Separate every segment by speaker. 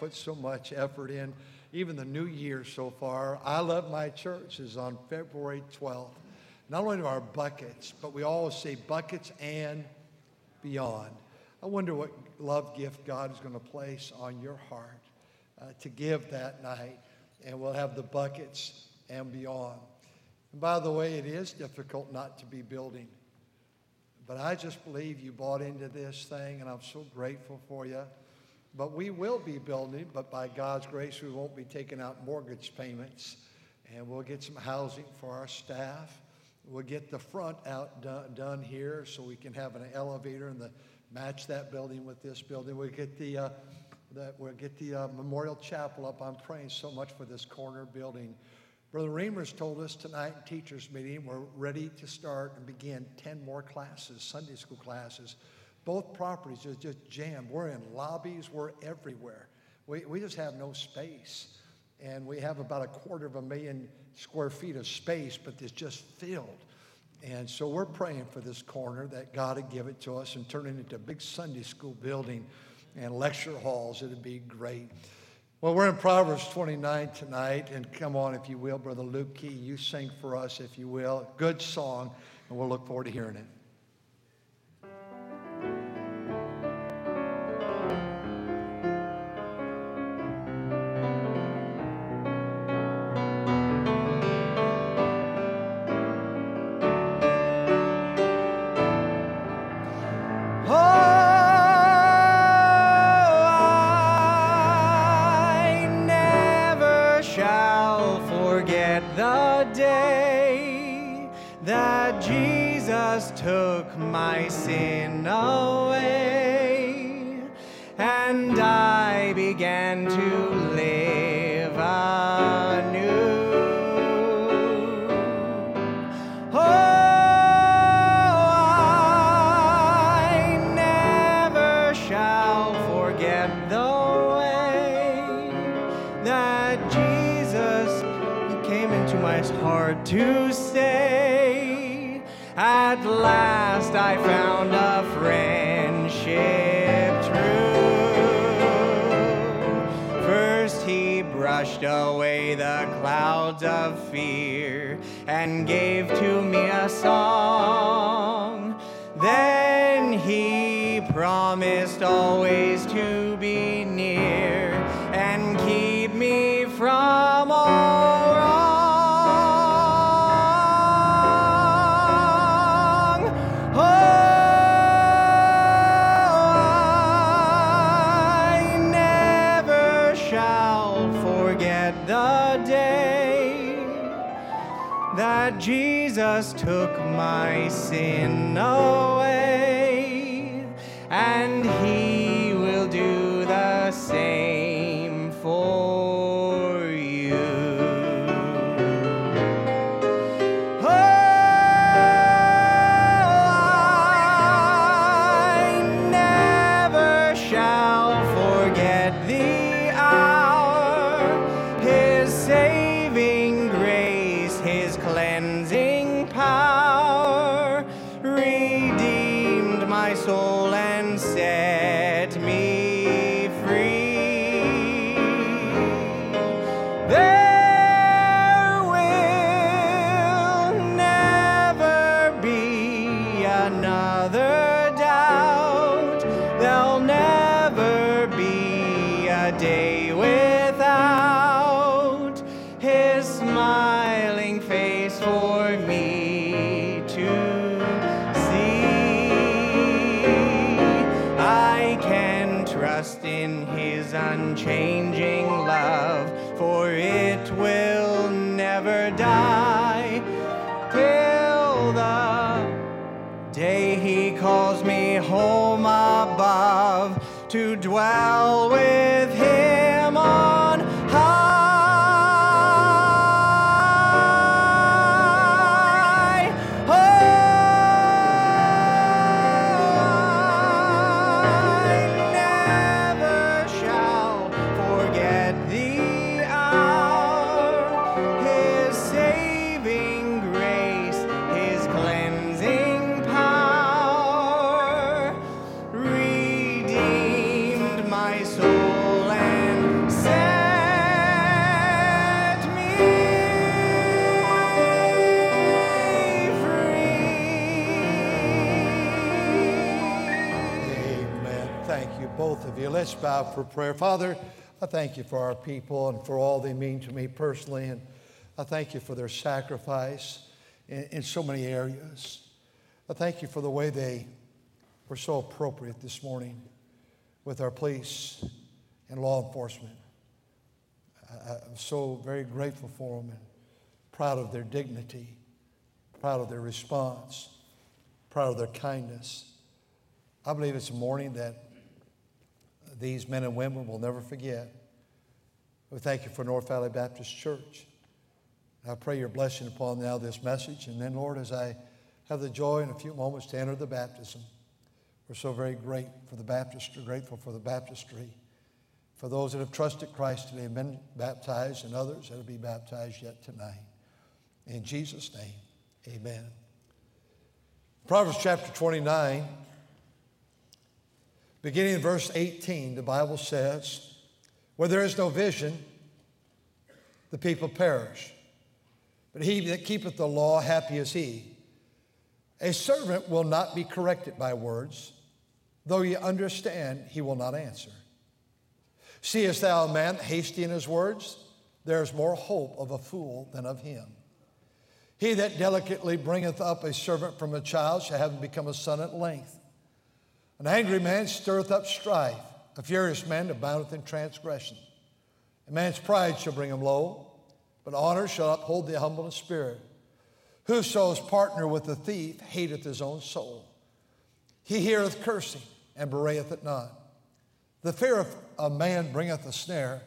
Speaker 1: Put so much effort in, even the new year so far. I Love My Church is on February 12th. Not only do our buckets, but we always say buckets and beyond. I wonder what love gift God is going to place on your heart uh, to give that night. And we'll have the buckets and beyond. And by the way, it is difficult not to be building. But I just believe you bought into this thing, and I'm so grateful for you. But we will be building, but by God's grace, we won't be taking out mortgage payments. And we'll get some housing for our staff. We'll get the front out done, done here so we can have an elevator and the, match that building with this building. We'll get the, uh, we'll get the uh, memorial chapel up. I'm praying so much for this corner building. Brother Reimers told us tonight in teachers meeting we're ready to start and begin 10 more classes, Sunday school classes. Both properties are just jammed. We're in lobbies, we're everywhere. We, we just have no space. And we have about a quarter of a million square feet of space, but it's just filled. And so we're praying for this corner that God would give it to us and turn it into a big Sunday school building and lecture halls. It'd be great. Well, we're in Proverbs 29 tonight, and come on, if you will, Brother Luke Key, you sing for us, if you will. Good song, and we'll look forward to hearing it.
Speaker 2: Brushed away the clouds of fear and gave to me a song. Then he promised always to Jesus took my sin away, and He will do the same for you. Oh, I never shall forget the hour, His saving grace, His cleansing dwell with
Speaker 1: Let's bow for prayer. Father, I thank you for our people and for all they mean to me personally. And I thank you for their sacrifice in, in so many areas. I thank you for the way they were so appropriate this morning with our police and law enforcement. I, I'm so very grateful for them and proud of their dignity, proud of their response, proud of their kindness. I believe it's a morning that these men and women will never forget. We thank you for North Valley Baptist Church. I pray your blessing upon now this message. And then, Lord, as I have the joy in a few moments to enter the baptism, we're so very great for the baptistry, grateful for the baptistry, for those that have trusted Christ today and been baptized, and others that will be baptized yet tonight. In Jesus' name, amen. Proverbs chapter 29, beginning in verse 18, the Bible says, Where there is no vision, the people perish. But he that keepeth the law, happy is he. A servant will not be corrected by words, though ye understand, he will not answer. Seest thou a man hasty in his words? There is more hope of a fool than of him. He that delicately bringeth up a servant from a child shall have him become a son at length. An angry man stirreth up strife, a furious man aboundeth in transgression. A man's pride shall bring him low, but honor shall uphold the humble in spirit. Whoso is partner with the thief hateth his own soul. He heareth cursing and bewrayeth it not. The fear of a man bringeth a snare,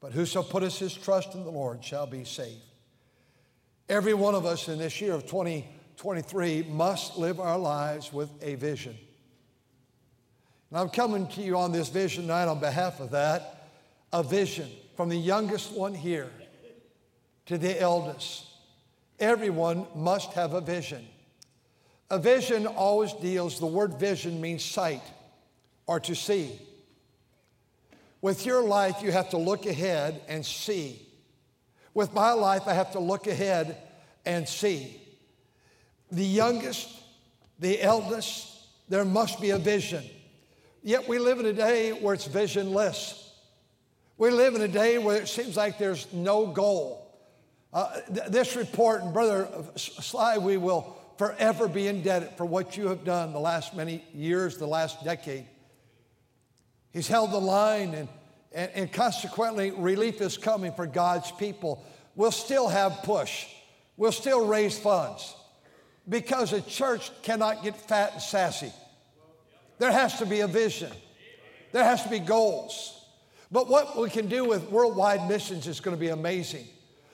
Speaker 1: but whoso putteth his trust in the Lord shall be saved. Every one of us in this year of 2023 must live our lives with a vision. And I'm coming to you on this vision night on behalf of that, a vision from the youngest one here to the eldest. Everyone must have a vision. A vision always deals, the word vision means sight or to see. With your life, you have to look ahead and see. With my life, I have to look ahead and see. The youngest, the eldest, there must be a vision. Yet we live in a day where it's visionless. We live in a day where it seems like there's no goal. Uh, th- this report, and Brother Sly, we will forever be indebted for what you have done the last many years, the last decade. He's held the line and and, and consequently, relief is coming for God's people. We'll still have push, we'll still raise funds because a church cannot get fat and sassy. There has to be a vision, there has to be goals. But what we can do with worldwide missions is going to be amazing.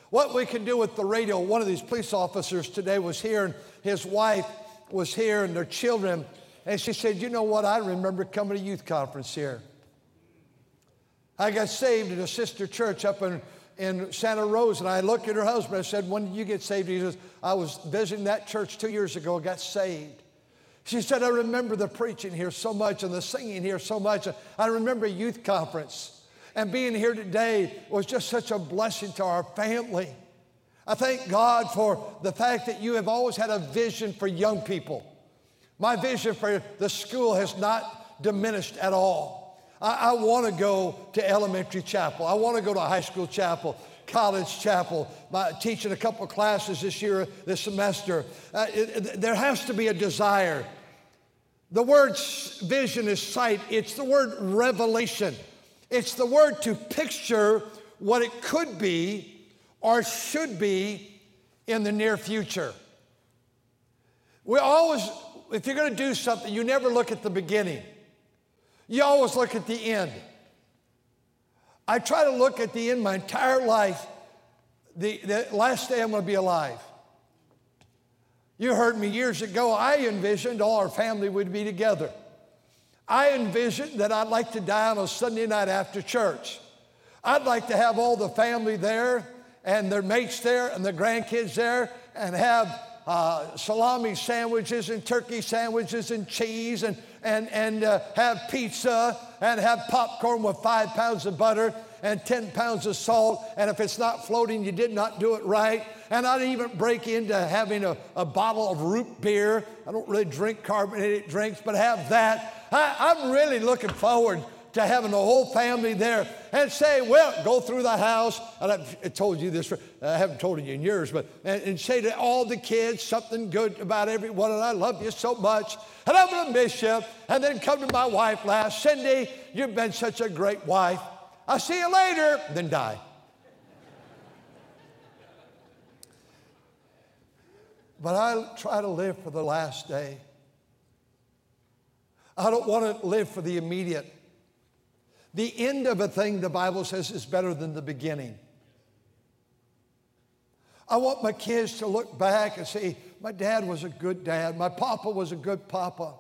Speaker 1: What we can do with the radio, one of these police officers today was here, and his wife was here, and their children. And she said, You know what? I remember coming to youth conference here. I got saved at a sister church up in, in Santa Rosa, and I looked at her husband. I said, When did you get saved? He says, I was visiting that church two years ago, got saved. She said, I remember the preaching here so much and the singing here so much. I remember youth conference. And being here today was just such a blessing to our family. I thank God for the fact that you have always had a vision for young people. My vision for the school has not diminished at all. I, I want to go to elementary chapel. I want to go to high school chapel college chapel, by teaching a couple classes this year, this semester. Uh, it, it, there has to be a desire. The word vision is sight, it's the word revelation. It's the word to picture what it could be or should be in the near future. We always, if you're going to do something, you never look at the beginning. You always look at the end. I try to look at the end my entire life, the, the last day I'm going to be alive. You heard me years ago, I envisioned all our family would be together. I envisioned that I'd like to die on a Sunday night after church. I'd like to have all the family there and their mates there and the grandkids there and have uh, salami sandwiches and turkey sandwiches and cheese and, and, and uh, have pizza and have popcorn with five pounds of butter and 10 pounds of salt. And if it's not floating, you did not do it right. And I'd even break into having a, a bottle of root beer. I don't really drink carbonated drinks, but have that. I, I'm really looking forward to having the whole family there and say, well, go through the house. And I've told you this, I haven't told you in years, but and, and say to all the kids something good about everyone. And I love you so much. And I'm going to miss you. And then come to my wife last, Cindy, you've been such a great wife. I'll see you later, then die. But I try to live for the last day. I don't want to live for the immediate. The end of a thing, the Bible says, is better than the beginning. I want my kids to look back and say, my dad was a good dad, my papa was a good papa.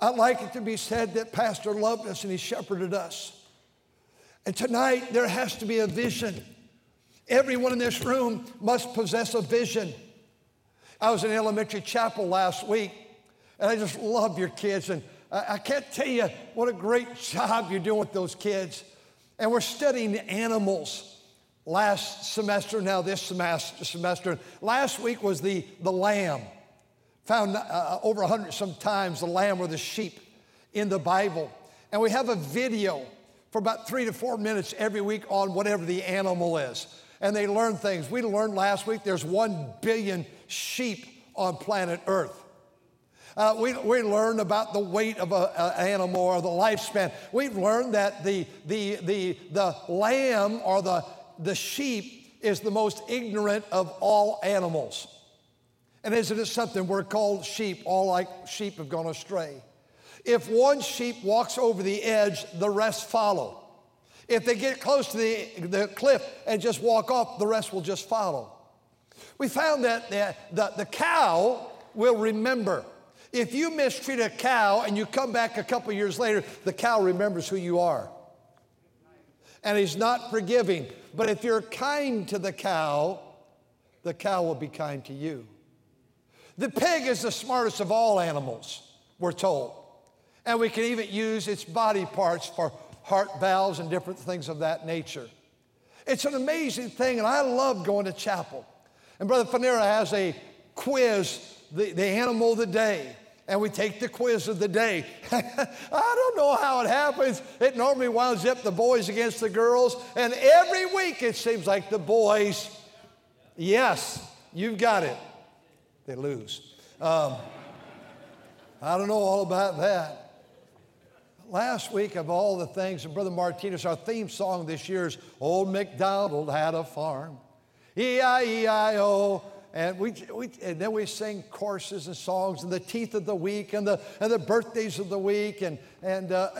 Speaker 1: I'd like it to be said that Pastor loved us and he shepherded us. And tonight, there has to be a vision. Everyone in this room must possess a vision. I was in elementary chapel last week, and I just love your kids. And I can't tell you what a great job you're doing with those kids. And we're studying animals last semester, now this semester. Last week was the, the lamb. Found uh, over 100 sometimes the lamb or the sheep in the Bible. And we have a video for about three to four minutes every week on whatever the animal is. And they learn things. We learned last week there's one billion sheep on planet Earth. Uh, we, we learned about the weight of an animal or the lifespan. We've learned that the, the, the, the lamb or the, the sheep is the most ignorant of all animals. And isn't it something? We're called sheep, all like sheep have gone astray. If one sheep walks over the edge, the rest follow. If they get close to the, the cliff and just walk off, the rest will just follow. We found that the, the, the cow will remember. If you mistreat a cow and you come back a couple years later, the cow remembers who you are. And he's not forgiving. But if you're kind to the cow, the cow will be kind to you. The pig is the smartest of all animals, we're told. And we can even use its body parts for heart valves and different things of that nature. It's an amazing thing, and I love going to chapel. And Brother Fanera has a quiz, the, the animal of the day and we take the quiz of the day. I don't know how it happens. It normally winds up the boys against the girls, and every week it seems like the boys, yes, you've got it, they lose. Um, I don't know all about that. Last week, of all the things, and Brother Martinez, our theme song this year is Old MacDonald Had a Farm. E-I-E-I-O and, we, we, and then we sing courses and songs and the teeth of the week and the, and the birthdays of the week. And, and uh,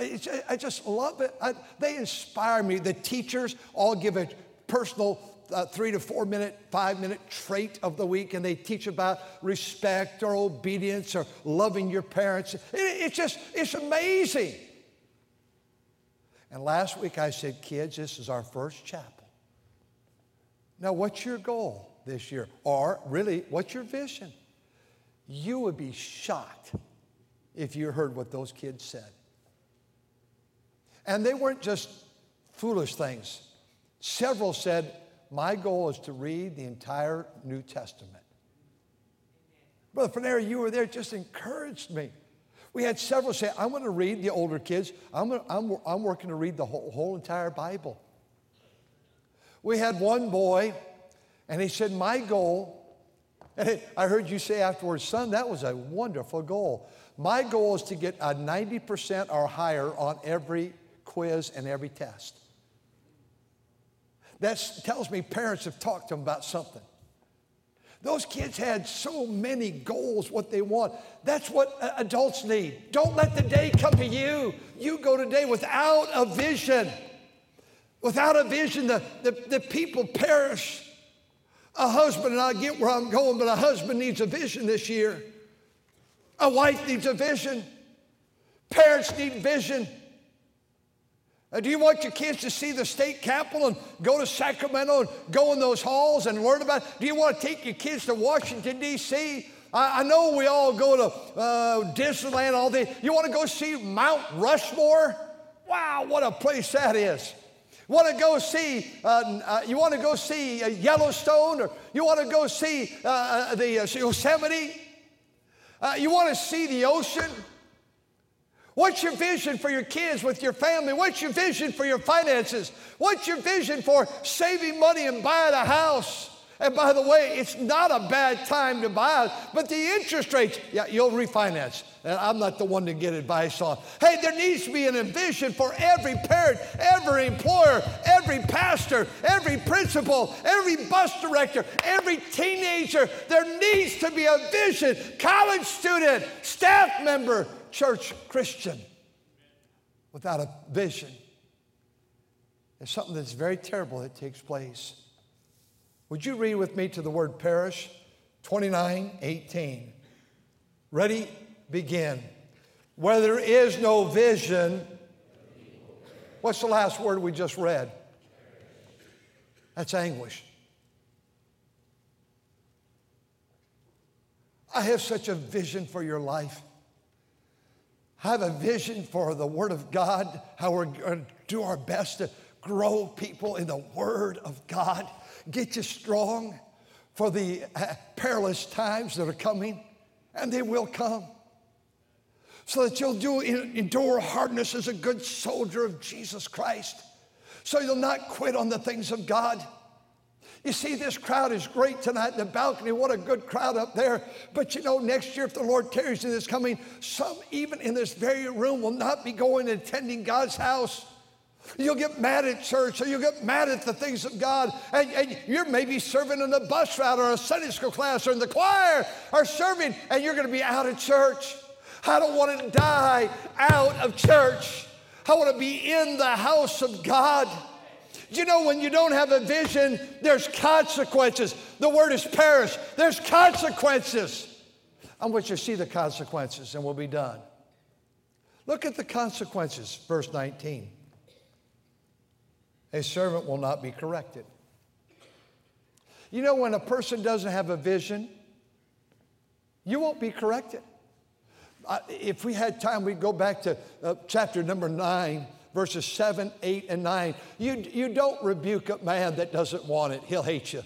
Speaker 1: I just love it. I, they inspire me. The teachers all give a personal uh, three to four minute, five minute trait of the week, and they teach about respect or obedience or loving your parents. It, it's just, it's amazing. And last week I said, kids, this is our first chapel. Now, what's your goal? This year? Or really, what's your vision? You would be shocked if you heard what those kids said. And they weren't just foolish things. Several said, My goal is to read the entire New Testament. Brother Fanera, you were there, just encouraged me. We had several say, I'm going to read the older kids, I'm, gonna, I'm, I'm working to read the whole, whole entire Bible. We had one boy and he said, My goal, and I heard you say afterwards, son, that was a wonderful goal. My goal is to get a 90% or higher on every quiz and every test. That tells me parents have talked to them about something. Those kids had so many goals, what they want. That's what uh, adults need. Don't let the day come to you. You go today without a vision. Without a vision, the, the, the people perish. A husband, and I get where I'm going, but a husband needs a vision this year. A wife needs a vision. Parents need vision. Uh, do you want your kids to see the state capitol and go to Sacramento and go in those halls and learn about it? Do you want to take your kids to Washington, D.C.? I, I know we all go to uh, Disneyland, all day. You want to go see Mount Rushmore? Wow, what a place that is. Want to go see? Uh, uh, you want to go see uh, Yellowstone, or you want to go see uh, uh, the uh, Yosemite? you want to see the ocean? What's your vision for your kids with your family? What's your vision for your finances? What's your vision for saving money and buying a house? And by the way, it's not a bad time to buy but the interest rates, yeah, you'll refinance. And I'm not the one to get advice on. Hey, there needs to be an vision for every parent, every employer, every pastor, every principal, every bus director, every teenager. There needs to be a vision. College student, staff member, church Christian. Without a vision, there's something that's very terrible that takes place. Would you read with me to the word perish? 29 18. Ready? Begin. Where there is no vision, what's the last word we just read? That's anguish. I have such a vision for your life. I have a vision for the Word of God, how we're going to do our best to grow people in the Word of God get you strong for the uh, perilous times that are coming, and they will come. So that you'll do endure hardness as a good soldier of Jesus Christ. So you'll not quit on the things of God. You see, this crowd is great tonight in the balcony. What a good crowd up there. But you know, next year, if the Lord carries you this coming, some even in this very room will not be going and attending God's house. You'll get mad at church or you'll get mad at the things of God. And, and, you're maybe serving in a bus route or a Sunday school class or in the choir or serving and you're going to be out of church. I don't want to die out of church. I want to be in the house of God. You know, when you don't have a vision, there's consequences. The word is perish. There's consequences. I want you to see the consequences and we'll be done. Look at the consequences, verse 19 a servant will not be corrected. You know, when a person doesn't have a vision, you won't be corrected. If we had time, we'd go back to uh, chapter number nine, verses seven, eight, and nine. You, you don't rebuke a man that doesn't want it, he'll hate you.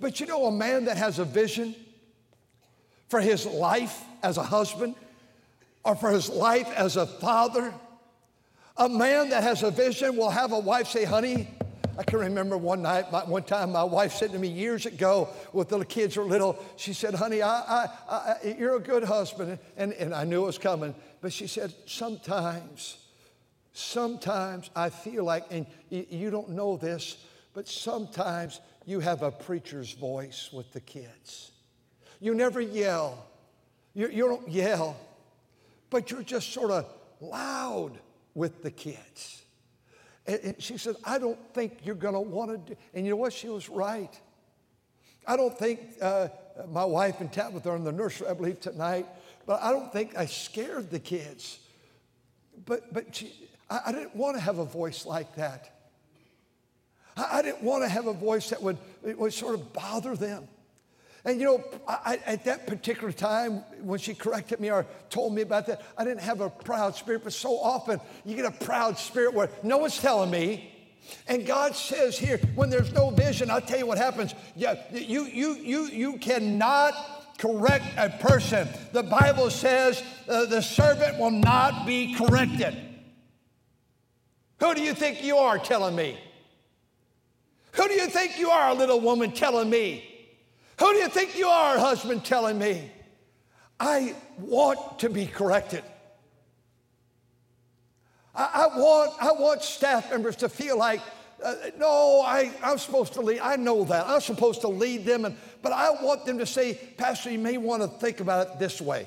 Speaker 1: But you know, a man that has a vision for his life as a husband or for his life as a father, a man that has a vision will have a wife say, honey, I can remember one night, my, one time, my wife said to me years ago, with the kids were little, she said, honey, I, I, I, you're a good husband. And, and I knew it was coming. But she said, sometimes, sometimes I feel like, and you, don't know this, but sometimes you have a preacher's voice with the kids. You never yell. You, you don't yell, but you're just sort of loud with the kids. And, she said, I don't think you're going to want to do. And you know what? She was right. I don't think uh, my wife and Tabitha are in the nursery, I believe, tonight, but I don't think I scared the kids. But, but she, I, I didn't want to have a voice like that. I, I didn't want to have a voice that would, would sort of bother them. And you know, I, at that particular time, when she corrected me or told me about that, I didn't have a proud spirit. But so often, you get a proud spirit where no one's telling me. And God says here, when there's no vision, I'll tell you what happens. Yeah, you, you, you, you cannot correct a person. The Bible says uh, the servant will not be corrected. Who do you think you are telling me? Who do you think you are, little woman, telling me? Who do you think you are, husband, telling me? I want to be corrected. I, I want, I want staff members to feel like, uh, no, I, I'm supposed to lead. I know that. I'm supposed to lead them, and, but I want them to say, Pastor, you may want to think about it this way.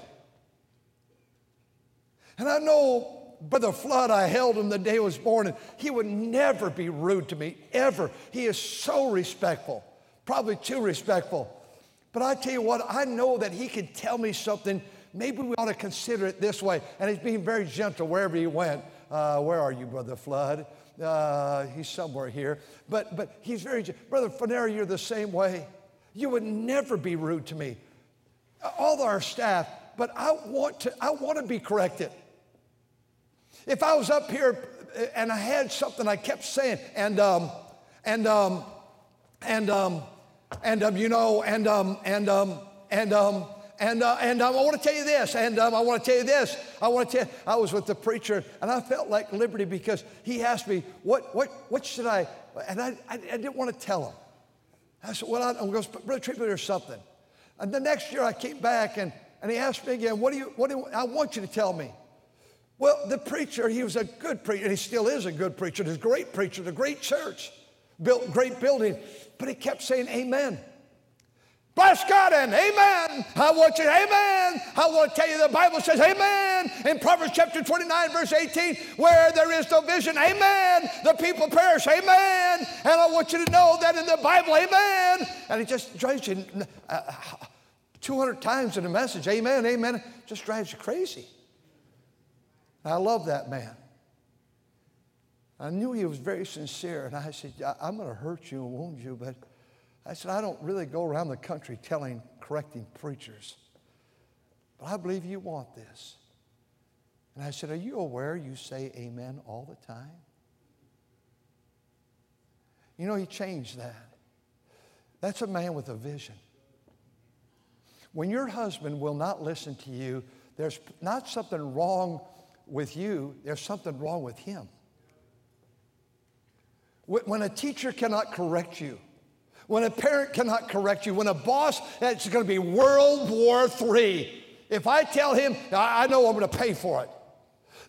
Speaker 1: And I know Brother Flood, I held him the day he was born, and he would never be rude to me, ever. He is so respectful, probably too respectful. But I tell you what, I know that he can tell me something. Maybe we ought to consider it this way. And he's being very gentle wherever he went. Uh, where are you, Brother Flood? Uh, he's somewhere here. But, but he's very, gentle. Brother Fanera, you're the same way. You would never be rude to me. All our staff, but I want to, I want to be corrected. If I was up here and I had something I kept saying, and um, and um, and um, and um, you know, and um, and um, and um, and uh, and um, I want to tell you this, and um, I want to tell you this. I want to tell. You, I was with the preacher, and I felt like liberty because he asked me, "What what what should I?" And I I, I didn't want to tell him. I said, "Well, I, I'm going to Brother Treatment or something." And the next year I came back, and and he asked me again, "What do you? What do you, I want you to tell me?" Well, the preacher, he was a good preacher, and he still is a good preacher. He's a great preacher, a great church, built great building, but he kept saying, "Amen." Bless God and amen. I want you, amen. I want to tell you the Bible says, amen. In Proverbs chapter 29, verse 18, where there is no vision, amen. The people perish, amen. And I want you to know that in the Bible, amen. And it just drives you uh, 200 times in the message, amen, amen. Just drives you crazy. I love that man. I knew he was very sincere, and I said, I'm going to hurt you and wound you, but I said, I don't really go around the country telling, correcting preachers, but I believe you want this. And I said, Are you aware you say amen all the time? You know, he changed that. That's a man with a vision. When your husband will not listen to you, there's not something wrong with you, there's something wrong with him. When a teacher cannot correct you, when a parent cannot correct you, when a boss, it's going to be World War III. If I tell him, I know I'm going to pay for it.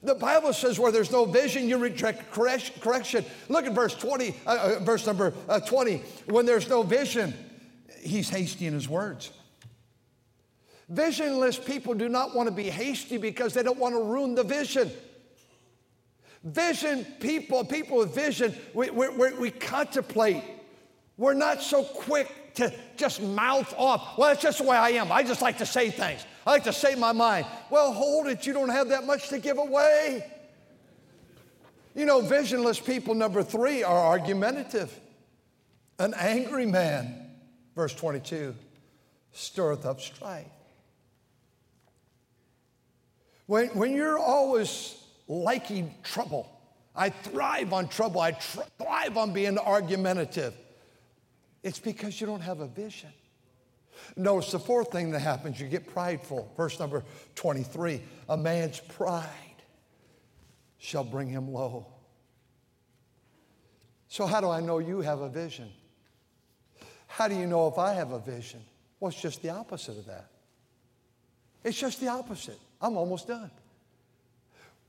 Speaker 1: The Bible says where there's no vision, you reject correction. Look at verse 20, uh, uh, verse number uh, 20. When there's no vision, he's hasty in his words. Visionless people do not want to be hasty because they don't want to ruin the vision. Vision people, people with vision, we, we, we contemplate. We're not so quick to just mouth off. Well, that's just the way I am. I just like to say things. I like to say my mind. Well, hold it. You don't have that much to give away. You know, visionless people, number three, are argumentative. An angry man, verse 22, stirreth up strife. When, when you're always liking trouble, I thrive on trouble, I tr- thrive on being argumentative. It's because you don't have a vision. Notice the fourth thing that happens you get prideful. Verse number 23 A man's pride shall bring him low. So, how do I know you have a vision? How do you know if I have a vision? Well, it's just the opposite of that. It's just the opposite. I'm almost done.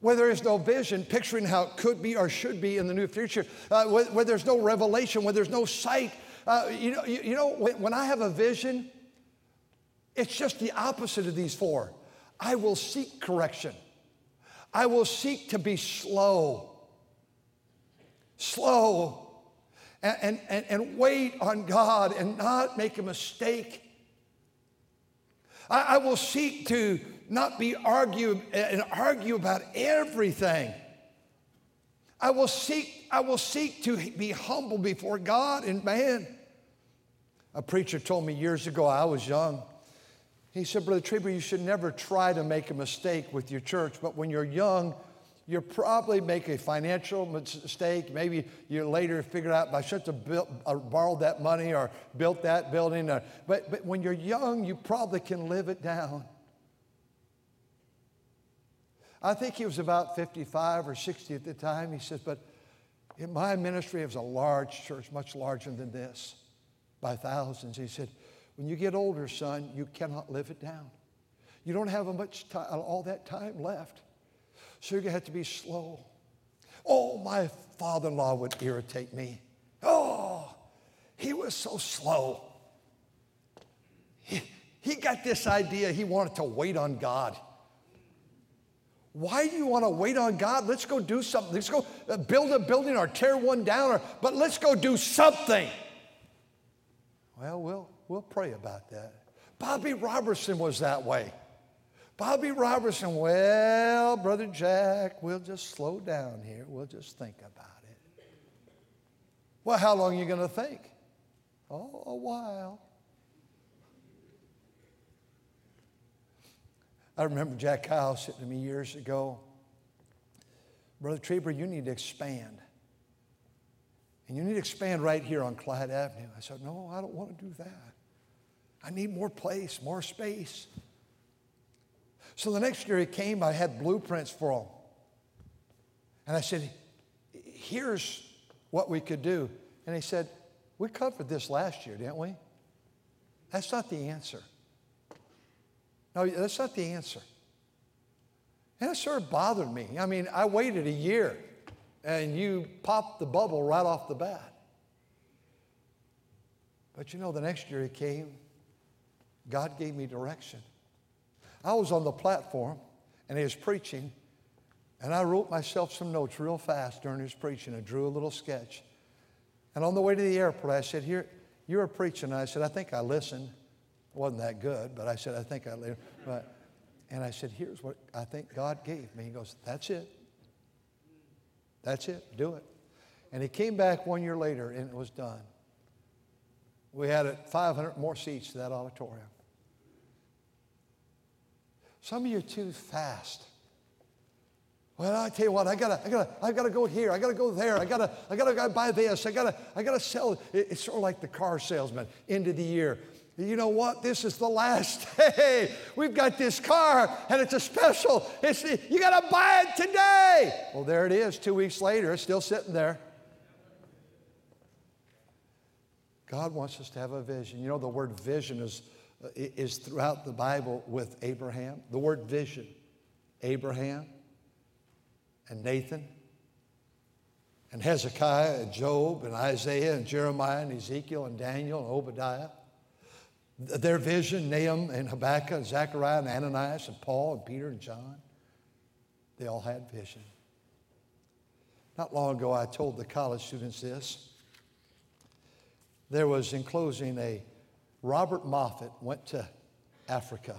Speaker 1: Where there is no vision, picturing how it could be or should be in the new future, uh, where, where, there's no revelation, where there's no sight, uh, you know, you, you know when, when I have a vision, it's just the opposite of these four. I will seek correction. I will seek to be slow. Slow. And, and, and wait on God and not make a mistake. I, I will seek to not be argue and argue about everything. I will seek, I will seek to be humble before God and man. A preacher told me years ago, I was young. He said, Brother Trieber, you should never try to make a mistake with your church, but when you're young, you probably make a financial mistake. Maybe you later figure out I should have uh, borrowed that money or built that building. But, but when you're young, you probably can live it down. I think he was about 55 or 60 at the time. He says, but in my ministry, it was a large church, much larger than this by thousands. He said, When you get older, son, you cannot live it down. You don't have much time, all that time left. So you're going to have to be slow. Oh, my father in law would irritate me. Oh, he was so slow. He, he got this idea he wanted to wait on God. Why do you want to wait on God? Let's go do something. Let's go uh, build a building or tear one down, or, but let's go do something. Well, we'll, we'll pray about that. Bobby Robertson was that way. Bobby Robertson, well, Brother Jack, we'll just slow down here. We'll just think about it. Well, how long are you going to think? Oh, a while. I remember Jack Hyles sitting to me years ago. Brother Trieber, you need to expand. And you need to expand right here on Clyde Avenue. I said, No, I don't want to do that. I need more place, more space. So the next year he came, I had blueprints for him. And I said, Here's what we could do. And he said, We covered this last year, didn't we? That's not the answer. No, that's not the answer. And it sort of bothered me. I mean, I waited a year and you popped the bubble right off the bat. But you know, the next year he came, God gave me direction. I was on the platform and he was preaching, and I wrote myself some notes real fast during his preaching. I drew a little sketch. And on the way to the airport, I said, Here, you were preaching. And I said, I think I listened. Wasn't that good, but I said, I think I listened. But, and I said, Here's what I think God gave me. He goes, That's it. That's it. Do it. And he came back one year later, and it was done. We had 500 more seats to that auditorium. Some of you are too fast. Well, I tell you what, I gotta, I gotta, I gotta go here. I gotta go there. I gotta, I gotta buy this. I gotta, I gotta sell. It's sort of like the car salesman. End of the year. You know what? This is the last day. We've got this car, and it's a special. It's you gotta buy it today. Well, there it is. Two weeks later, it's still sitting there. God wants us to have a vision. You know, the word vision is, is throughout the Bible with Abraham. The word vision, Abraham, and Nathan and Hezekiah and Job and Isaiah and Jeremiah and Ezekiel and Daniel and Obadiah. Their vision, Nahum and Habakkuk and Zechariah and Ananias and Paul and Peter and John, they all had vision. Not long ago, I told the college students this. There was, in closing, a Robert Moffat went to Africa.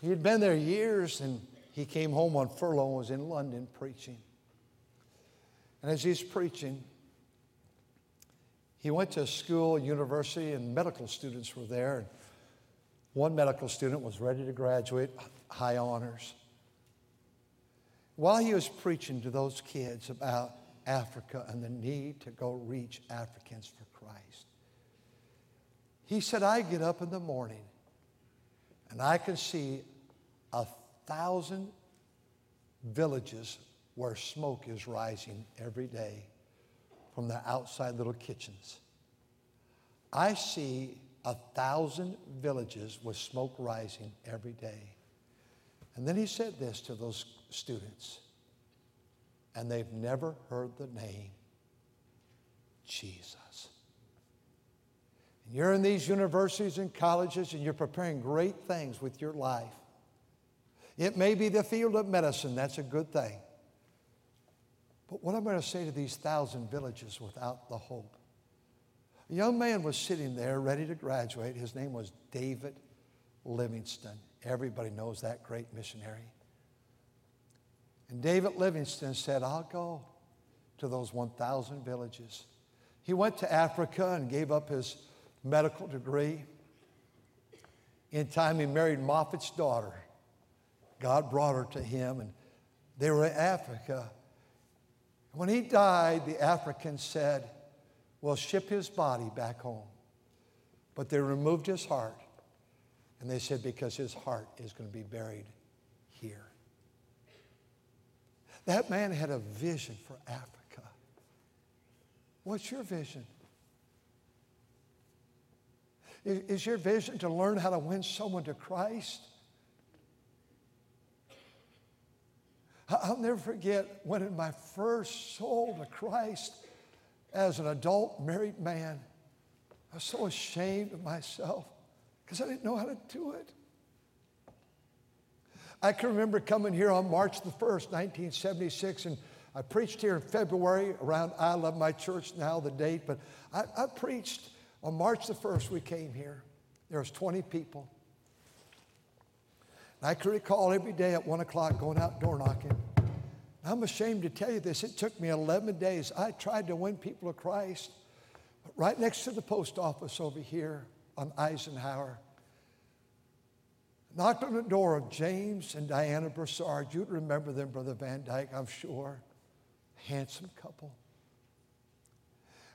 Speaker 1: He had been there years and he came home on furlough and was in London preaching. And as he's preaching, he went to school, university, and medical students were there. And one medical student was ready to graduate, high honors. While he was preaching to those kids about Africa and the need to go reach Africans for Christ, he said, I get up in the morning and I can see a thousand villages where smoke is rising every day from the outside little kitchens. I see a thousand villages with smoke rising every day. And then he said this to those students, and they've never heard the name Jesus. And you're in these universities and colleges, and you're preparing great things with your life. It may be the field of medicine, that's a good thing. But what I'm going to say to these thousand villages without the hope? A young man was sitting there ready to graduate. His name was David Livingstone. Everybody knows that great missionary. And David Livingstone said, I'll go to those 1,000 villages. He went to Africa and gave up his medical degree. In time, he married Moffat's daughter. God brought her to him, and they were in Africa. When he died, the Africans said, We'll ship his body back home. But they removed his heart, and they said, Because his heart is going to be buried here. That man had a vision for Africa. What's your vision? Is your vision to learn how to win someone to Christ? I'll never forget when in my first soul to Christ as an adult married man, I was so ashamed of myself because I didn't know how to do it. I can remember coming here on March the 1st, 1976, and I preached here in February around I Love My Church now, the date, but I, I preached on March the 1st, we came here. There was 20 people. I can recall every day at 1 o'clock going out door knocking. I'm ashamed to tell you this. It took me 11 days. I tried to win people to Christ. But right next to the post office over here on Eisenhower, knocked on the door of James and Diana Broussard. You'd remember them, Brother Van Dyke, I'm sure. Handsome couple.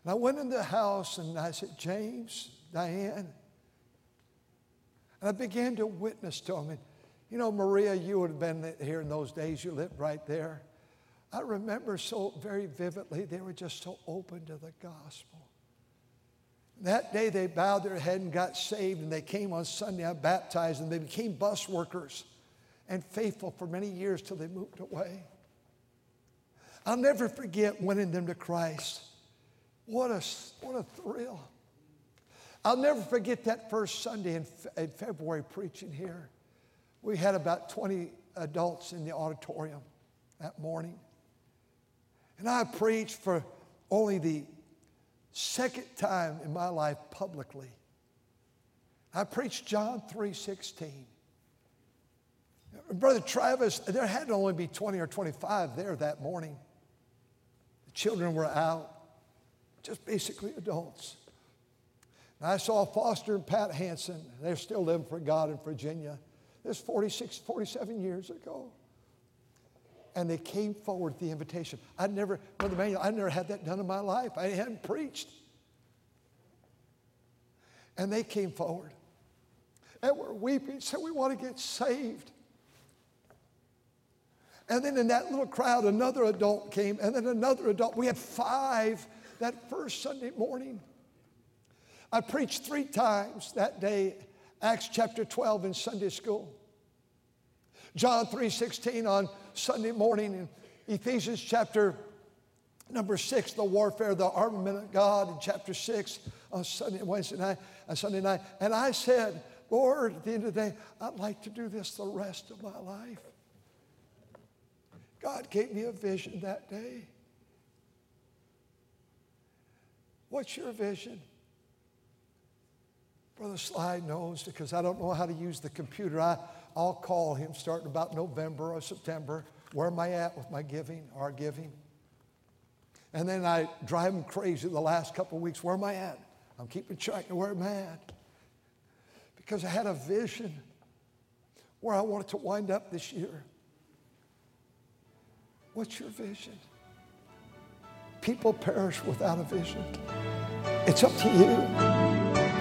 Speaker 1: And I went in the house and I said, James, Diane. And I began to witness to them. And, you know, Maria, you would have been here in those days. You lived right there. I remember so very vividly, they were just so open to the gospel. That day they bowed their head and got saved, and they came on Sunday. I baptized them. They became bus workers and faithful for many years till they moved away. I'll never forget winning them to Christ. What a, what a thrill. I'll never forget that first Sunday in, in February preaching here. We had about 20 adults in the auditorium that morning. And I preached for only the second time in my life publicly. I preached John 3:16. Brother Travis, there had to only be 20 or 25 there that morning. The children were out, just basically adults. And I saw Foster and Pat Hanson. They're still living for God in Virginia. This 46, 47 years ago and they came forward with the invitation. I'd never, Brother Manuel, I never had that done in my life. I hadn't preached. And they came forward and were weeping, said, We want to get saved. And then in that little crowd, another adult came, and then another adult. We had five that first Sunday morning. I preached three times that day, Acts chapter 12 in Sunday school. John 3:16 on Sunday morning in Ephesians chapter number six, the warfare, the armament of God in chapter six on Sunday, Wednesday night, on Sunday night. And I said, Lord, at the end of the day, I'd like to do this the rest of my life. God gave me a vision that day. What's your vision? Brother Slide knows because I don't know how to use the computer. I, I'll call him starting about November or September. Where am I at with my giving, our giving? And then I drive him crazy the last couple of weeks. Where am I at? I'm keeping track of where I'm at. Because I had a vision where I wanted to wind up this year. What's your vision? People perish without a vision. It's up to you.